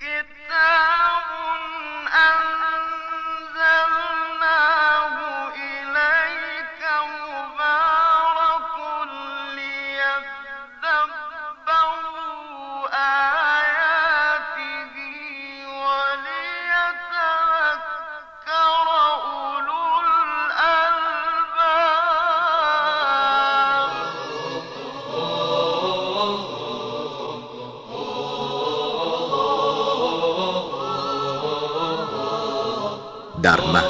كتاب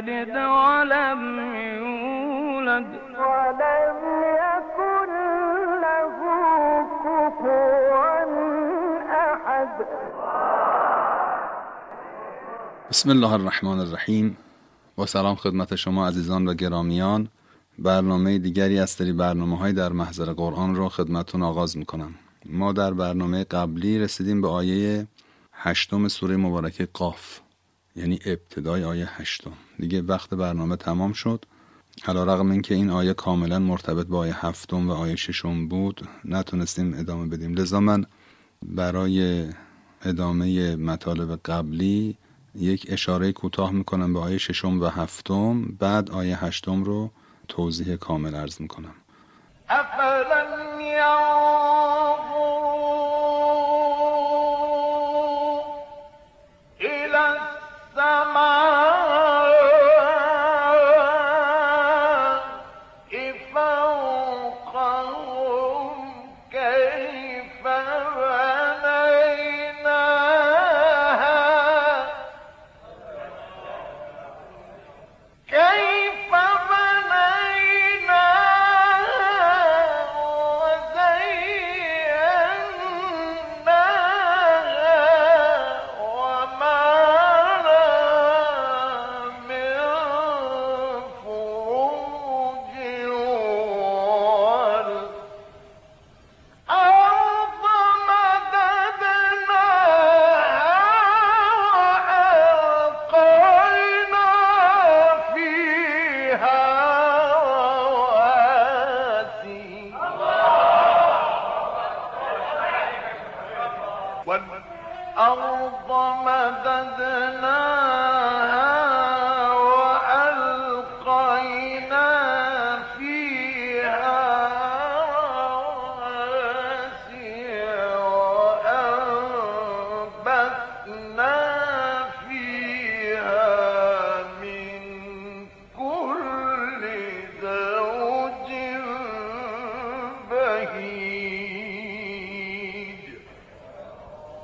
يلد ولم يولد. ولم يكن له كفوا أحد. بسم الله الرحمن الرحیم. با سلام خدمت شما عزیزان و گرامیان. برنامه دیگری از سری برنامه های در محضر قرآن رو خدمتون آغاز می‌کنم. ما در برنامه قبلی رسیدیم به آیه هشتم سوره مبارکه قاف. یعنی ابتدای آیه هشتم. دیگه وقت برنامه تمام شد. علا رقم این که این آیه کاملا مرتبط با آیه هفتم و آیه ششم بود نتونستیم ادامه بدیم. لذا من برای ادامه مطالب قبلی یک اشاره کوتاه می‌کنم به آیه ششم و هفتم بعد آیه هشتم رو توضیح کامل عرض می‌کنم.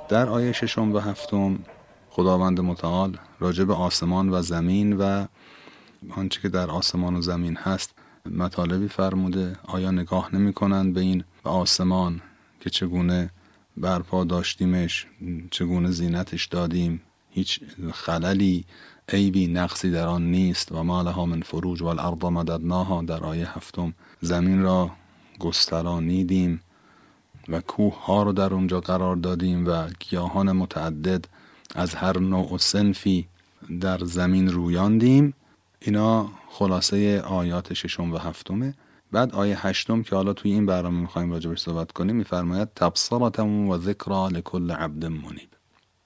در آیه ششم و هفتم خداوند متعال راجع به آسمان و زمین و آنچه که در آسمان و زمین هست مطالبی فرموده. آیا نگاه نمی کنند به این به آسمان که چگونه برپا داشتیمش چگونه زینتش دادیم؟ هیچ خللی عیبی نقصی در آن نیست. و ما لها من فروج و الارض مددناها. در آیه هفتم زمین را گسترانیدیم. و کوه ها رو در اونجا قرار دادیم و گیاهان متعدد از هر نوع و سنفی در زمین رویاندیم. اینا خلاصه آیات ششم و هفتمه. بعد آیه هشتم که حالا توی این برنامه می‌خوایم راجبش صحبت کنیم میفرماید تبصرتا و ذکرا لکل عبد منیب.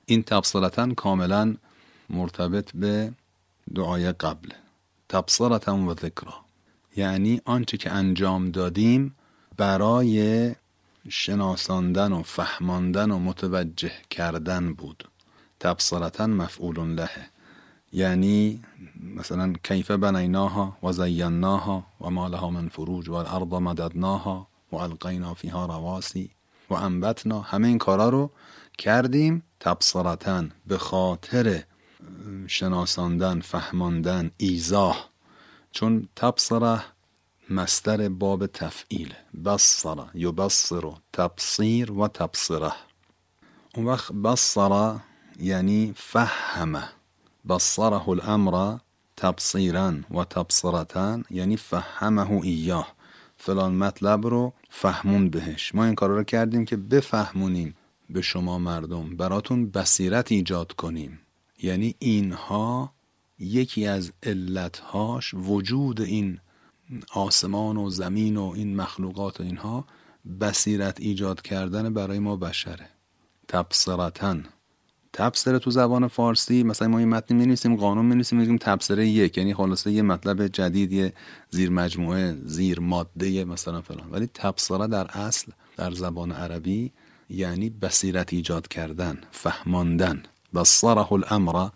این تبصرتا کاملا مرتبط به دعای قبل. تبصرتا و ذکرا یعنی آنچه که انجام دادیم برای شناساندن و فهماندن و متوجه کردن بود. تبصرتا مفعول له. یعنی مثلا کیف بنیناها و زیناها و ما لها من فروج و الارض مددناها و القینا فیها رواسی و انبتنا. همه این کارا رو کردیم تبصرتا به خاطر شناساندن فهماندن ایزاه. چون تبصره مستر باب تفعیل. بصر یبصر تبصیر و تبصره. اون وقت بصر یعنی فهمه بصره الامر تبصیرا و تبصرتن یعنی فهمه ایاه. فلان مطلب رو فهمون بهش. ما این کار رو کردیم که بفهمونیم به شما مردم براتون بصیرت ایجاد کنیم. یعنی اینها یکی از علتهاش وجود این آسمان و زمین و این مخلوقات و اینها بصیرت ایجاد کردن برای ما بشره. تبصرتن. تبصره تو زبان فارسی مثلا ما این متن می نویسیم قانون می نویسیم میگیم تبصره یک یعنی خلاصه یه مطلب جدید یه زیر مجموعه زیر ماده مثلا فلان. ولی تبصره در اصل در زبان عربی یعنی بصیرت ایجاد کردن فهماندن. بصره الامر.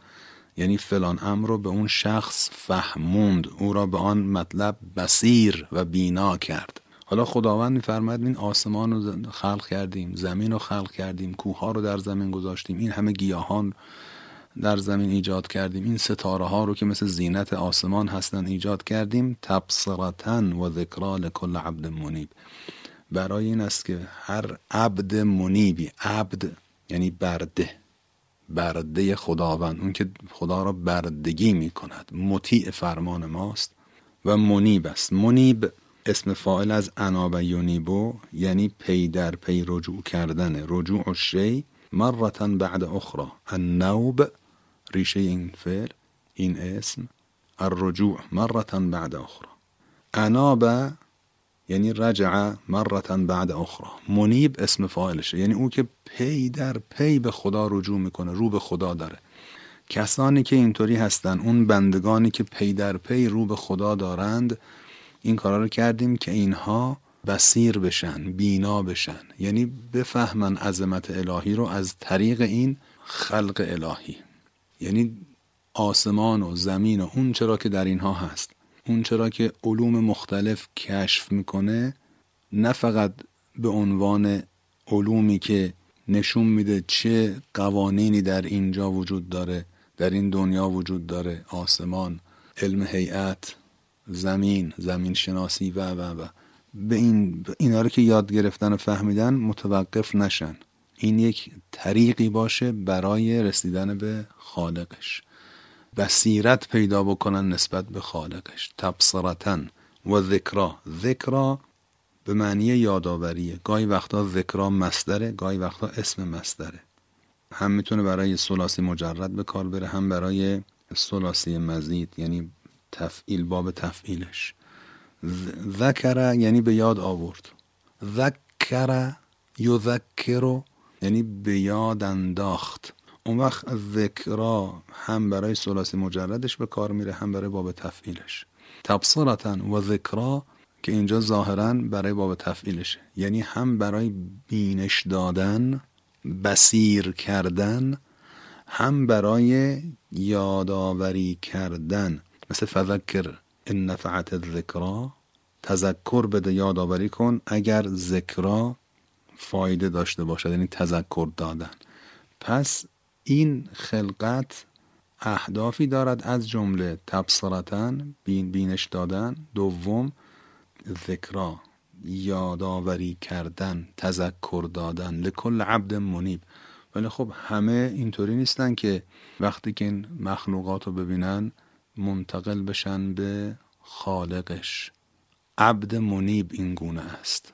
یعنی فلان امر رو به اون شخص فهموند. او را به آن مطلب بسیر و بینا کرد. حالا خداوند میفرماید این آسمان رو خلق کردیم زمین رو خلق کردیم کوه ها رو در زمین گذاشتیم این همه گیاهان در زمین ایجاد کردیم این ستاره ها رو که مثل زینت آسمان هستن ایجاد کردیم تبصرتن و ذکرا لکل عبد منیب. برای این است که هر عبد منیبی عبد یعنی برده برده خداوند. اون که خدا را بردگی می کند مطیع فرمان ماست و منیب است. منیب اسم فاعل از اناب یونیبو یعنی پی در پی رجوع کردن. رجوع شی مرتا بعد اخرى النوب ریشه این فعل این اسم. الرجوع مرتا بعد اخرى أناب یعنی رجع مرة بعد أخرى منیب اسم فاعلشه. یعنی او که پی در پی به خدا رجوع می‌کنه رو به خدا داره. کسانی که اینطوری هستن اون بندگانی که پی در پی رو به خدا دارند این کارا رو کردیم که اینها بصیر بشن بینا بشن. یعنی بفهمن عظمت الهی رو از طریق این خلق الهی. یعنی آسمان و زمین و اون چرا که در اینها هست. اون چرا که علوم مختلف کشف می‌کنه نه فقط به عنوان علومی که نشون میده چه قوانینی در اینجا وجود داره در این دنیا وجود داره آسمان علم هیئت زمین زمین شناسی و و و. به این اینا رو که یاد گرفتن و فهمیدن متوقف نشن. این یک طریقی باشه برای رسیدن به خالقش. بصیرت پیدا بکنن نسبت به خالقش. تبصرتن و ذکرا. ذکرا به معنی یادآوریه. گاهی وقتا ذکرا مصدره گاهی وقتا اسم مصدره. هم می‌تونه برای سلاسی مجرد به کار بره هم برای سلاسی مزید یعنی تفعیل باب تفعیلش. ذکر یعنی به یاد آورد. ذکر یذکر یعنی به یاد انداخت. اون وقت ذکرا هم برای سلاسی مجردش به کار میره هم برای باب تفعیلش. تبصرتا و ذکرا که اینجا ظاهرا برای باب تفعیلشه یعنی هم برای بینش دادن بسیر کردن هم برای یادآوری کردن. مثل فذکر ان نفعت الذکرا تذکر بده یادآوری کن اگر ذکرا فایده داشته باشد یعنی تذکر دادن. پس این خلقت اهدافی دارد از جمله تبصرتن بین بینش دادن دوم ذکرا یادآوری کردن تذکر دادن لکل عبد منیب. ولی خب همه اینطوری نیستن که وقتی که این مخلوقات رو ببینن منتقل بشن به خالقش. عبد منیب این گونه است.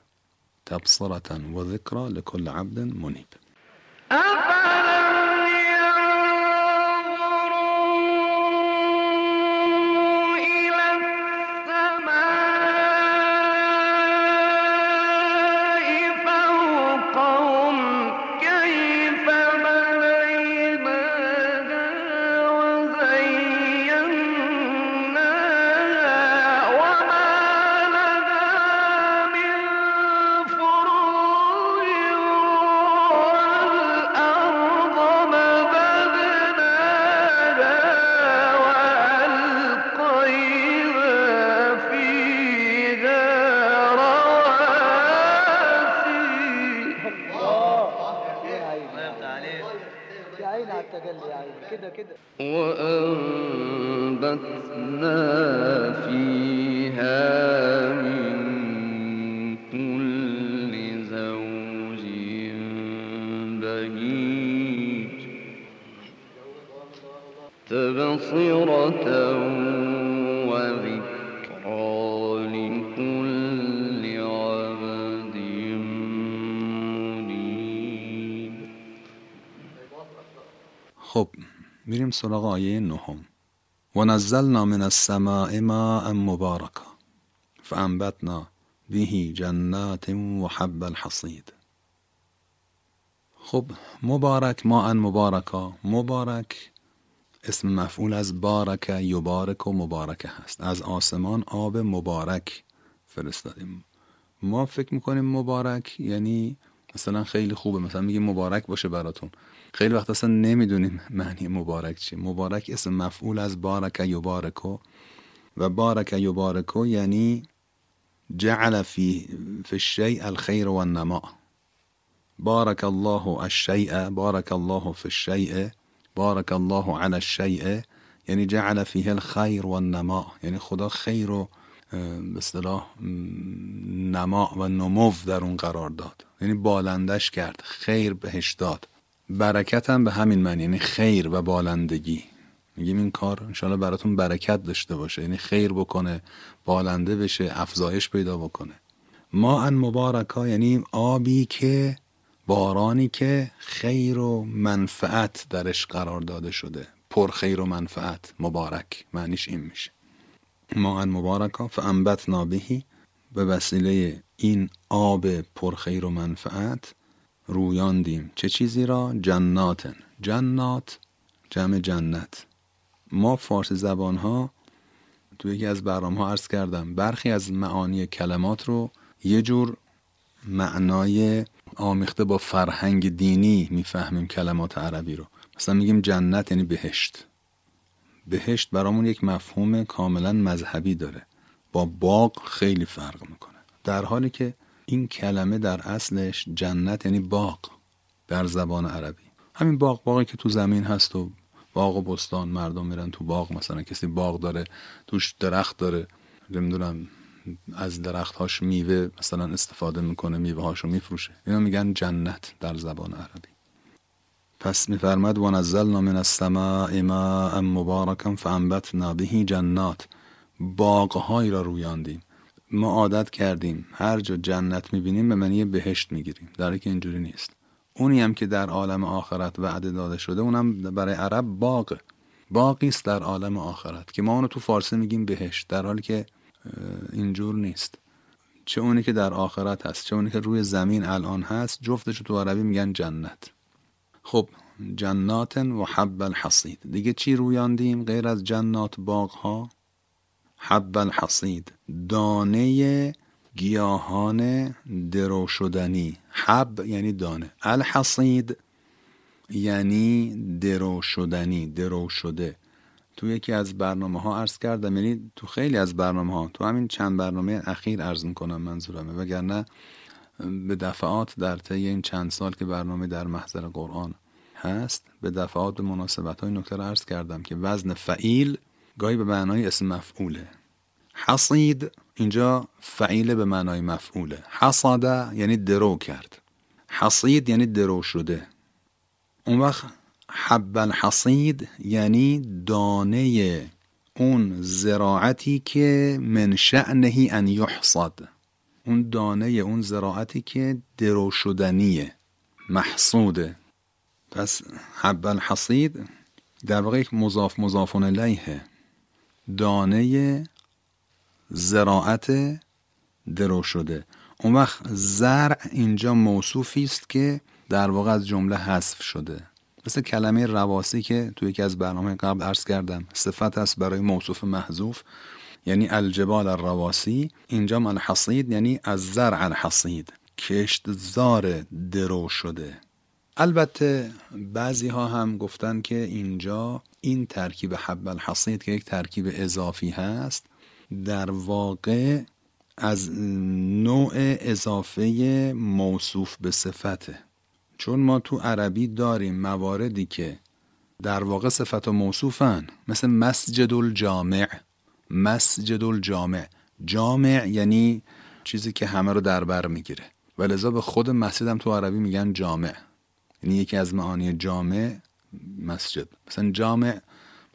تبصرتا و ذکرا لکل عبد منیب. خب میریم سراغ آیه نهم. و نزلنا من السماء ماء مبارکا فانبتنا به جنات و حب الحصید. خب مبارک ما مبارکا. مبارک اسم مفعول از بارک یبارک و مبارکه هست. از آسمان آب مبارک فرستادیم. ما فکر می‌کنیم مبارک یعنی مثلا خیلی خوبه. مثلا میگیم مبارک باشه براتون. خیلی وقت اصلا نمی‌دونیم معنی مبارک چیه مبارک اسم مفعول از بارک یبارکو. و بارک یبارکو یعنی جعل فی الشیء الخیر و النما. بارک الله الشیء بارک الله فی الشیء بارک الله علی الشیء یعنی جعل فیه الخیر و النما. یعنی خدا خیر و به اصطلاح نما و نمو در اون قرار داد. یعنی بالندش کرد خیر بهش داد. برکت هم به همین معنی یعنی خیر و بالندگی. میگیم این کار انشاءالله براتون برکت داشته باشه یعنی خیر بکنه بالنده بشه افزایش پیدا بکنه. ما ان مبارکا یعنی آبی که بارانی که خیر و منفعت درش قرار داده شده. پر خیر و منفعت مبارک. معنیش این میشه. ما ان مبارکا فانبت نابهی به وسیله این آب پر خیر و منفعت رویاندیم. چه چیزی را؟ جناتن. جنات جمع جنت. ما فارسی زبان ها تو یکی از برنامه ها عرض کردم برخی از معانی کلمات رو یه جور معنای آمیخته با فرهنگ دینی می‌فهمیم کلمات عربی رو. مثلا میگیم جنت یعنی بهشت. بهشت برامون یک مفهوم کاملا مذهبی داره. با باغ خیلی فرق می‌کنه. در حالی که این کلمه در اصلش جنت یعنی باغ در زبان عربی. همین باغ باغی که تو زمین هست و باغ و بستان مردم میرن تو باغ مثلا کسی باغ داره توش درخت داره نمی‌دونم از درختهاش میوه مثلا استفاده می‌کنه میوه هاشو میفروشه. اینا میگن جنت در زبان عربی. پس میفرمد و نزلنا من السماء ماء مبارکا فانبتنا به جنات. باغهایی را رویاندیم ما عادت کردیم هر جا جنت می‌بینیم به معنی بهشت می‌گیریم. در که اینجوری نیست. اونی هم که در عالم آخرت وعده داده شده اونم برای عرب باغ باقی است در عالم آخرت که ما اونو تو فارسی میگیم بهشت. در حالی که اینجور نیست. چه اونی که در آخرت هست چه اونی که روی زمین الان هست جفتش تو عربی میگن جنت. خب جنات و حب الحصید. دیگه چی رویاندیم غیر از جنات باغ ها حب الحصید دانه گیاهان درو شدنی حب یعنی دانه. الحصید یعنی درو شدنی درو شده تو یکی از برنامه ها عرض کردم یعنی تو خیلی از برنامه ها تو همین چند برنامه اخیر عرض می‌کنم منظورمه وگرنه به دفعات در طی این چند سال که برنامه در محضر قرآن هست به دفعات به مناسبت های نکته عرض کردم که وزن فعیل گاهی به معنای اسم مفعوله. حصید اینجا فعیل به معنای مفعوله. حصاده یعنی درو کرد. حصید یعنی درو شده. اون وقت حب الحصید یعنی دانه اون زراعتی که من شعنه ان یحصد. اون دانه اون زراعتی که درو شدنیه. محصوده. پس حب الحصید در واقع مضاف مضافون الیه. دانه زراعت درو شده. اون وقت زرع اینجا موصوفی است که در واقع از جمله حذف شده. مثل کلمه رواسی که توی یکی از برنامه قبل عرض کردم صفت است برای موصوف محذوف یعنی الجبال الرواسی اینجا الحصید یعنی از زرع الحصید کشتزار درو شده. البته بعضی ها هم گفتن که اینجا این ترکیب حب الحصید که یک ترکیب اضافی هست در واقع از نوع اضافه موصوف به صفته. چون ما تو عربی داریم مواردی که در واقع صفت و موصوفن. مثل مسجد الجامع مسجد الجامع جامع یعنی چیزی که همه رو در بر می‌گیره. و لذا به خود مسجد هم تو عربی میگن جامع. یعنی یکی از معانی جامع مسجد. مثلا جامع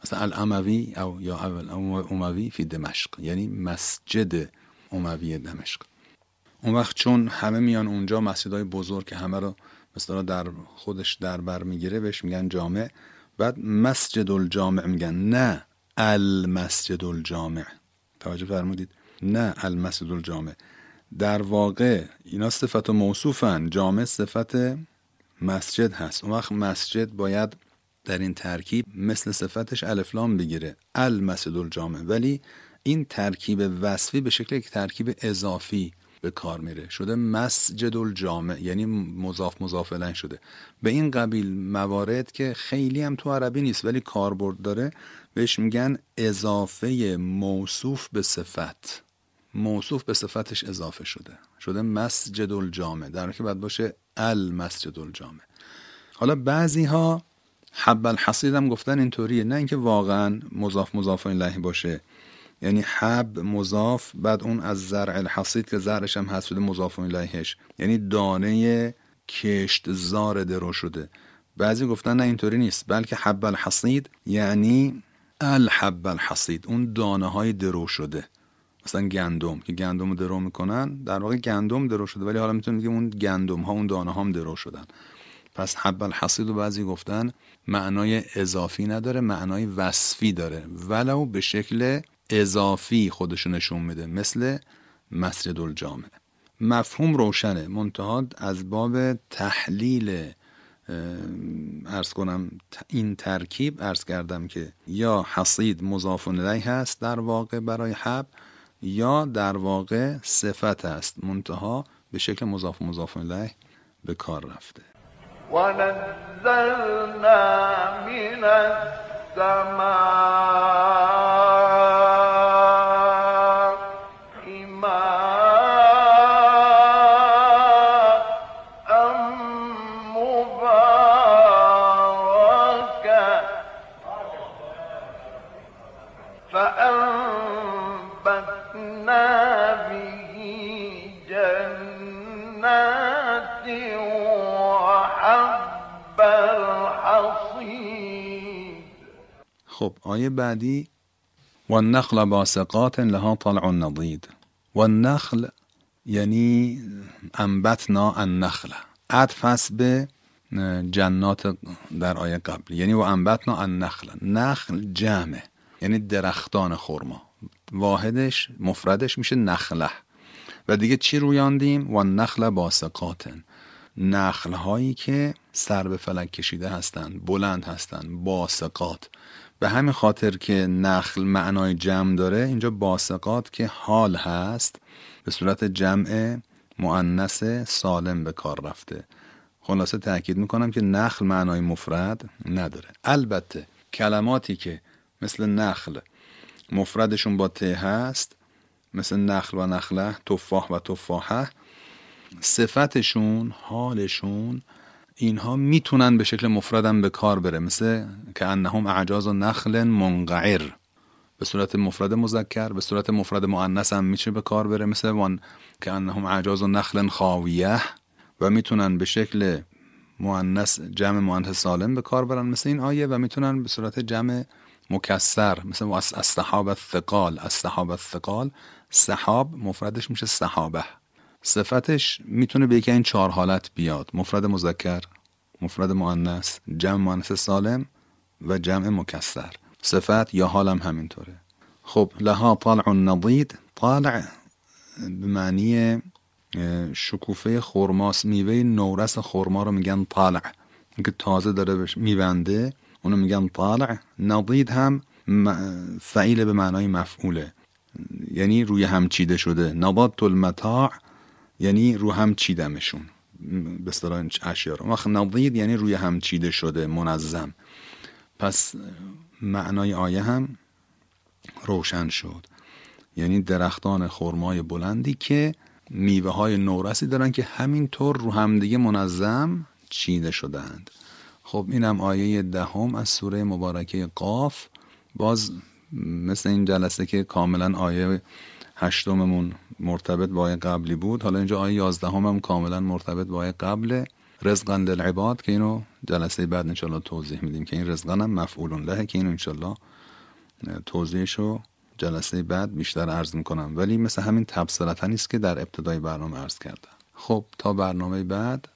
مثلا الاموی او یا اول اموی فی دمشق یعنی مسجد اموی دمشق. اون وقت چون همه میان اونجا مسجدهای بزرگ که همه رو مثلا در خودش در بر می‌گیره بهش میگن جامع. بعد مسجد الجامع میگن نه المسجد الجامع توجه فرمودید. نه المسجد الجامع در واقع اینا صفت و موصوفن. جامع صفت مسجد هست. اون وقت مسجد باید در این ترکیب مثل صفتش الفلام بگیره المسجد الجامع ولی این ترکیب وصفی به شکل یک ترکیب اضافی به کار میره. شده مسجد الجامع یعنی مضاف مضاف شده. به این قبیل موارد که خیلی هم تو عربی نیست ولی کاربرد داره بهش میگن اضافه موصوف به صفت. موصوف به صفتش اضافه شده. شده مسجد الجامع در که باید باشه المسجد الجامع حالا بعضی ها حب الحصید هم گفتن اینطوریه. نه اینکه واقعا مضاف مضاف الیه باشه. یعنی حب مضاف بعد اون از زرع الحصید که زرعش هم هست شده مضاف الیهش یعنی دانه کشت زار درو شده. بعضی گفتن نه اینطوری نیست بلکه حب الحصید یعنی الحب الحصید. اون دانه های درو شده. مثلا گندم که گندم رو درو می‌کنن در واقع گندم درو شده ولی حالا می‌تونیم بگیم اون گندم ها اون دانه هم درو شدن. پس حب الحصید رو بعضی گفتن معنای اضافی نداره معنای وصفی داره. ولو به شکل اضافی خودشو نشون میده مثل مسجد الجامع مفهوم روشنه. منتها از باب تحلیل ارز کنم این ترکیب ارز کردم که یا حصید مضاف الیه هست در واقع برای حب یا در واقع صفت است. منتها به شکل مضاف مضاف الیه به کار رفته. ونزلنا من السماء خب آیه بعدی و نخل باسقات لها طلع نضید و نخل یعنی انبتنا النخل. عطف هست به جنات در آیه قبل. یعنی و انبتنا النخل. نخل جمع. یعنی درختان خرما. واحدش مفردش میشه نخله و دیگه چی رویاندیم؟ و نخل باسقاتن نخل هایی که سر به فلک کشیده هستند بلند هستند باسقات به همین خاطر که نخل معنای جمع داره اینجا باسقات که حال هست به صورت جمع معنس سالم به کار رفته. خلاصه تاکید می‌کنم که نخل معنای مفرد نداره. البته کلماتی که مثل نخل مفردشون با ته هست مثل نخل و نخله تفاح و تفاحه صفتشون حالشون اینها می‌تونن به شکل مفردم به کار بره. مثل که انهم اعجاز و نخل منقعر. به صورت مفرد مذکر به صورت مفرد مؤنث هم میشه به کار بره. مثل وان که انهم اعجاز و نخل خاویه و می‌تونن به شکل مؤنث جمع مؤنث سالم به کار برن. مثل این آیه و می‌تونن به صورت جمع مکسر مثل الصحاب الثقال. الصحاب الثقال صحاب مفردش میشه صحابه. صفتش می‌تونه به این چهار حالت بیاد. مفرد مذکر مفرد مؤنث جمع مؤنث سالم و جمع مکسر. صفت یا حالم همینطوره. خب لها طالع نضید. طالع به معنی شکوفه خرماست میوه نورس خرما رو میگن طالع. که تازه داره میبنده اونو میگن طالع. نضید هم فعیل به معنای مفعوله. یعنی روی هم چیده شده. نبات المتاع یعنی رو هم چیدمشون. به اصطلاح اشیا رو وقت نضید یعنی روی هم چیده شده منظم. پس معنای آیه هم روشن شد. یعنی درختان خرمای بلندی که میوه های نورسی دارن که همینطور رو همدیگه منظم چیده شدند خب اینم آیه دهم از سوره مبارکه قاف. باز مثل این جلسه که کاملا آیه هشتممون مرتبط با قبلی بود. حالا اینجا آیه یازدهم هم کاملا مرتبط با آیه قبله رزقا للعباد که اینو جلسه بعد انشالله توضیح میدیم که این رزقا هم مفعول لهه که اینو انشالله توضیحشو جلسه بعد بیشتر عرض می‌کنم. ولی مثل همین تبصرتا نیست که در ابتدای برنامه عرض کردم خب تا برنامه بعد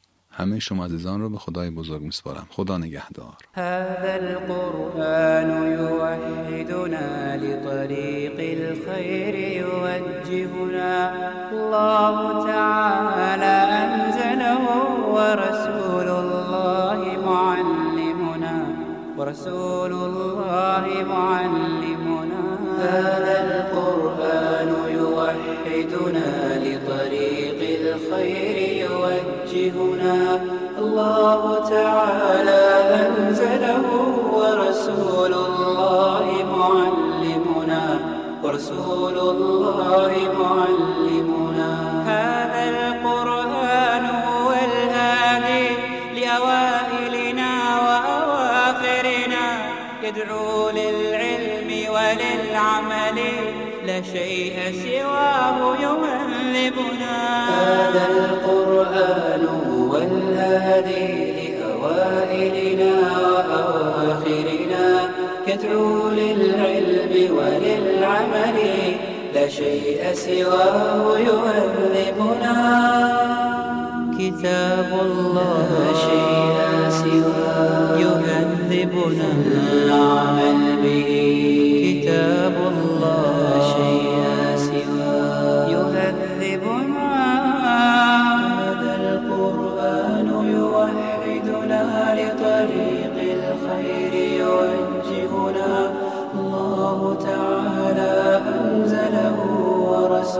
همه شما عزیزان رو به خدای بزرگ میسپارم. خدا نگهدار. هذا القرآن يوحدنا لطريق الخير يوجهنا الله تعالى أنزله ورسول الله معلمنا. ورسول الله يوجهنا الله تعالى أنزله ورسول الله معلمنا. ورسول الله معلمنا هذا القرآن هو الهادي لأوائلنا وأواخرنا. يدعو للعلم وللعمل لا شيء سواه يهذبنا هذا القرآن هو الهادي لأوائلنا وأواخرنا يدعو للعلم وللعمل لا شيء سواه يهذبنا. كتاب الله لا شيء سواه يهذبنا. العمل به. كتاب الله.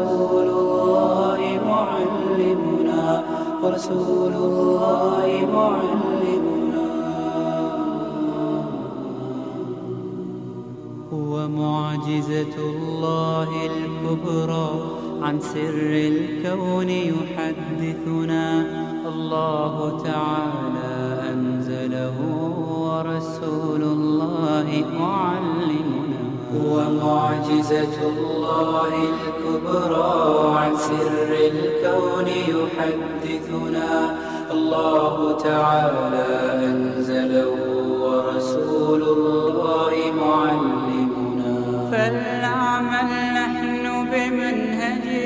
ورسول الله معلمنا ورسول الله معلمنا. هو معجزة الله الكبرى عن سر الكون يحدثنا. الله تعالى أنزله ورسول الله معلمنا. هو معجزة الله الكبرى عن سر الكون يحدثنا. الله تعالى أنزله ورسول الله معلمنا. فلنعمل نحن بمنهجه